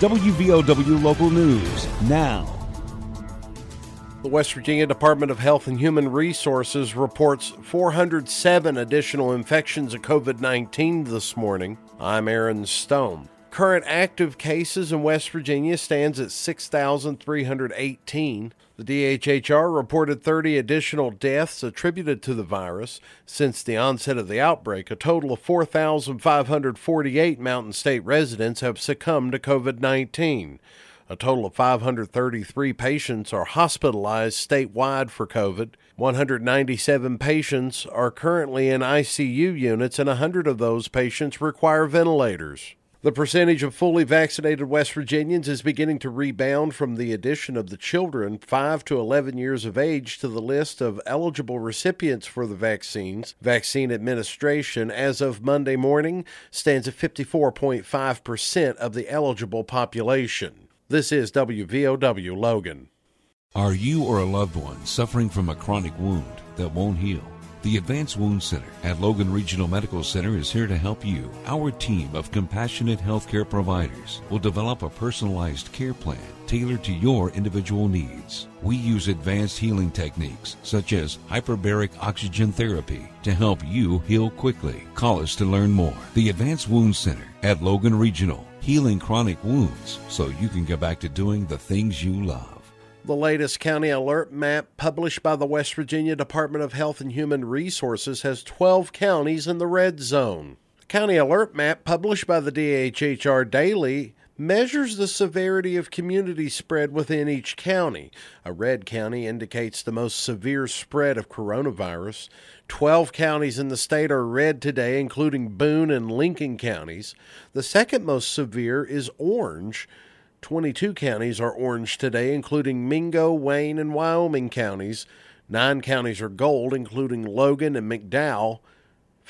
WVOW Local News now. The West Virginia Department of Health and Human Resources reports 407 additional infections of COVID 19 this morning. I'm Aaron Stone. Current active cases in West Virginia stands at 6,318. The DHHR reported 30 additional deaths attributed to the virus since the onset of the outbreak. A total of 4,548 Mountain State residents have succumbed to COVID 19. A total of 533 patients are hospitalized statewide for COVID. 197 patients are currently in ICU units, and 100 of those patients require ventilators. The percentage of fully vaccinated West Virginians is beginning to rebound from the addition of the children 5 to 11 years of age to the list of eligible recipients for the vaccines. Vaccine administration, as of Monday morning, stands at 54.5% of the eligible population. This is WVOW Logan. Are you or a loved one suffering from a chronic wound that won't heal? The Advanced Wound Center at Logan Regional Medical Center is here to help you. Our team of compassionate healthcare providers will develop a personalized care plan tailored to your individual needs. We use advanced healing techniques such as hyperbaric oxygen therapy to help you heal quickly. Call us to learn more. The Advanced Wound Center at Logan Regional healing chronic wounds so you can get back to doing the things you love. The latest county alert map published by the West Virginia Department of Health and Human Resources has 12 counties in the red zone. The county alert map published by the DHHR Daily measures the severity of community spread within each county. A red county indicates the most severe spread of coronavirus. 12 counties in the state are red today, including Boone and Lincoln counties. The second most severe is orange. 22 counties are orange today, including Mingo, Wayne, and Wyoming counties. Nine counties are gold, including Logan and McDowell.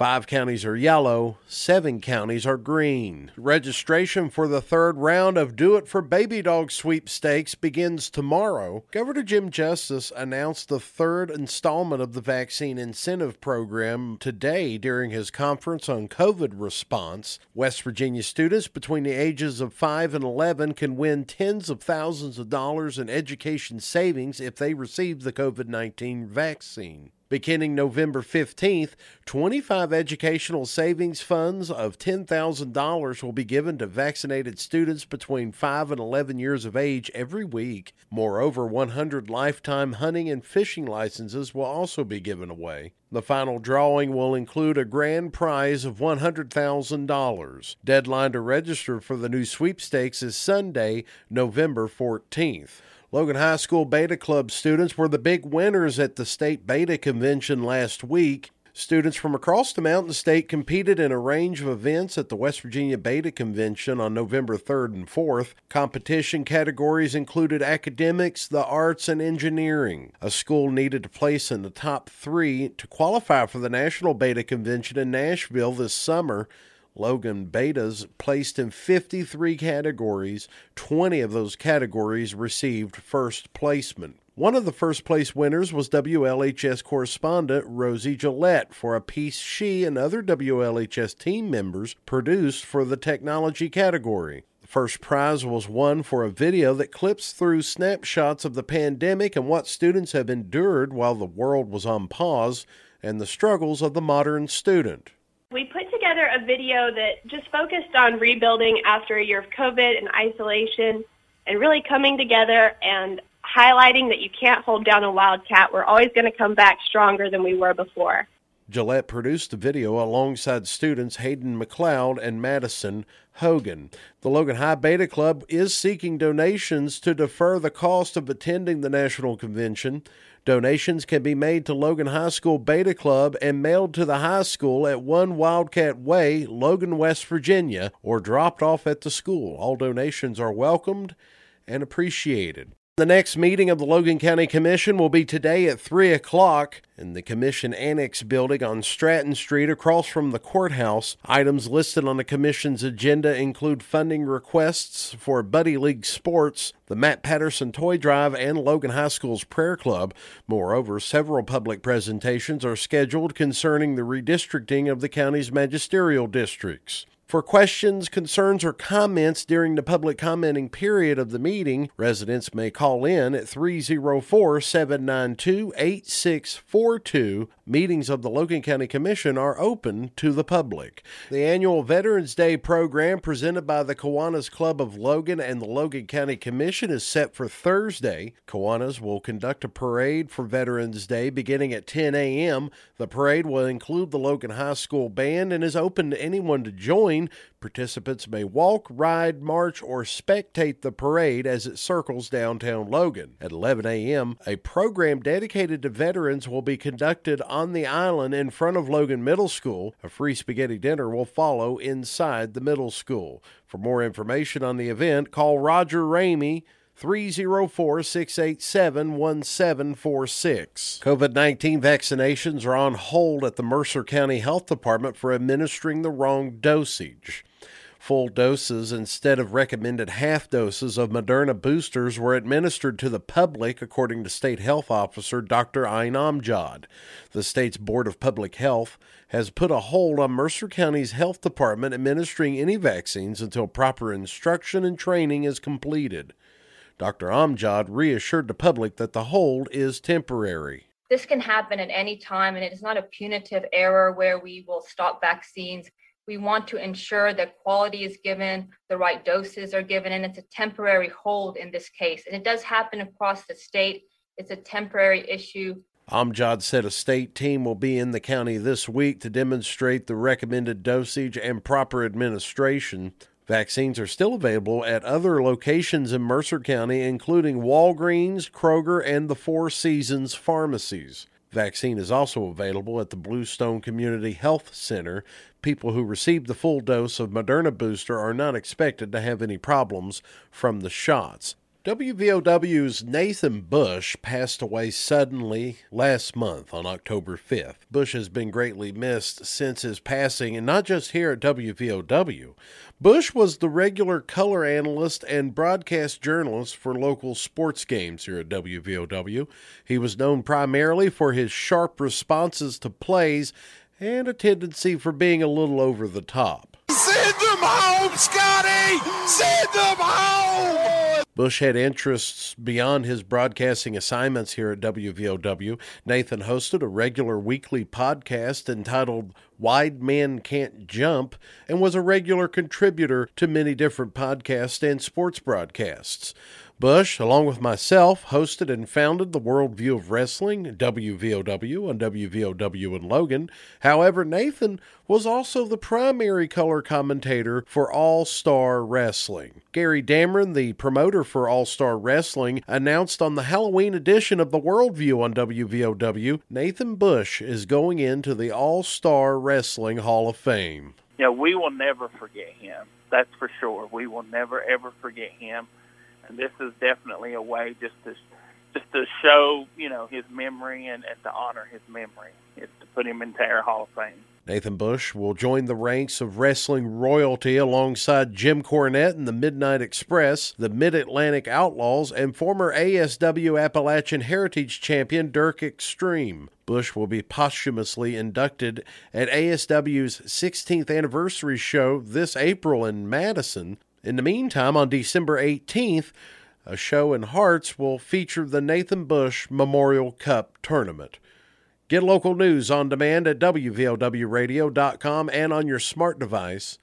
Five counties are yellow, seven counties are green. Registration for the third round of Do It for Babydog sweepstakes begins tomorrow. Governor Jim Justice announced the third installment of the vaccine incentive program today during his conference on COVID response. West Virginia students between the ages of 5 and 11 can win tens of thousands of dollars in education savings if they receive the COVID 19 vaccine. Beginning November 15th, 25 educational savings funds of $10,000 will be given to vaccinated students between 5 and 11 years of age every week. Moreover, 100 lifetime hunting and fishing licenses will also be given away. The final drawing will include a grand prize of $100,000. Deadline to register for the new sweepstakes is Sunday, November 14th. Logan High School Beta Club students were the big winners at the state beta convention last week. Students from across the Mountain State competed in a range of events at the West Virginia Beta Convention on November 3rd and 4th. Competition categories included academics, the arts, and engineering. A school needed to place in the top three to qualify for the National Beta Convention in Nashville this summer. Logan Betas placed in 53 categories. 20 of those categories received first placement. One of the first place winners was WLHS correspondent Rosie Gillette for a piece she and other WLHS team members produced for the technology category. The first prize was won for a video that clips through snapshots of the pandemic and what students have endured while the world was on pause and the struggles of the modern student. We put together a video that just focused on rebuilding after a year of COVID and isolation and really coming together and highlighting that you can't hold down a wildcat. We're always going to come back stronger than we were before. Gillette produced the video alongside students Hayden McLeod and Madison Hogan. The Logan High Beta Club is seeking donations to defer the cost of attending the National Convention. Donations can be made to Logan High School Beta Club and mailed to the high school at 1 Wildcat Way, Logan, West Virginia, or dropped off at the school. All donations are welcomed and appreciated. The next meeting of the Logan County Commission will be today at 3 o'clock in the Commission Annex building on Stratton Street across from the courthouse. Items listed on the Commission's agenda include funding requests for Buddy League Sports, the Matt Patterson Toy Drive, and Logan High School's Prayer Club. Moreover, several public presentations are scheduled concerning the redistricting of the county's magisterial districts. For questions, concerns, or comments during the public commenting period of the meeting, residents may call in at 304 792 8642. Meetings of the Logan County Commission are open to the public. The annual Veterans Day program presented by the Kiwanis Club of Logan and the Logan County Commission is set for Thursday. Kiwanis will conduct a parade for Veterans Day beginning at 10 a.m. The parade will include the Logan High School band and is open to anyone to join Participants may walk, ride, march, or spectate the parade as it circles downtown Logan. At 11 a.m., a program dedicated to veterans will be conducted on the island in front of Logan Middle School. A free spaghetti dinner will follow inside the middle school. For more information on the event, call Roger Ramey 304 687 1746. COVID 19 vaccinations are on hold at the Mercer County Health Department for administering the wrong dosage. Full doses instead of recommended half doses of Moderna boosters were administered to the public, according to State Health Officer Dr. Ayne Amjad. The state's Board of Public Health has put a hold on Mercer County's health department administering any vaccines until proper instruction and training is completed. Dr. Amjad reassured the public that the hold is temporary. This can happen at any time, and it is not a punitive error where we will stop vaccines. We want to ensure that quality is given, the right doses are given, and it's a temporary hold in this case. And it does happen across the state. It's a temporary issue. Amjad said a state team will be in the county this week to demonstrate the recommended dosage and proper administration. Vaccines are still available at other locations in Mercer County, including Walgreens, Kroger, and the Four Seasons pharmacies. Vaccine is also available at the Bluestone Community Health Center. People who receive the full dose of Moderna booster are not expected to have any problems from the shots. WVOW's Nathan Bush passed away suddenly last month on October 5th. Bush has been greatly missed since his passing, and not just here at WVOW. Bush was the regular color analyst and broadcast journalist for local sports games here at WVOW. He was known primarily for his sharp responses to plays and a tendency for being a little over the top. Home, Scotty! Send them home! Bush had interests beyond his broadcasting assignments here at WVOW. Nathan hosted a regular weekly podcast entitled Wide Man Can't Jump and was a regular contributor to many different podcasts and sports broadcasts. Bush, along with myself, hosted and founded the Worldview of Wrestling, WVOW, on WVOW in Logan. However, Nathan was also the primary color commentator for All Star Wrestling. Gary Dameron, the promoter for All Star Wrestling, announced on the Halloween edition of the Worldview on WVOW Nathan Bush is going into the All Star Wrestling Hall of Fame. Yeah, we will never forget him. That's for sure. We will never, ever forget him and this is definitely a way just to just to show you know his memory and, and to honor his memory is to put him into our Hall of Fame. Nathan Bush will join the ranks of wrestling royalty alongside Jim Cornette and the Midnight Express, the Mid Atlantic Outlaws, and former ASW Appalachian Heritage Champion Dirk Extreme. Bush will be posthumously inducted at ASW's 16th anniversary show this April in Madison. In the meantime, on December 18th, a show in Harts will feature the Nathan Bush Memorial Cup Tournament. Get local news on demand at WVOWradio.com and on your smart device.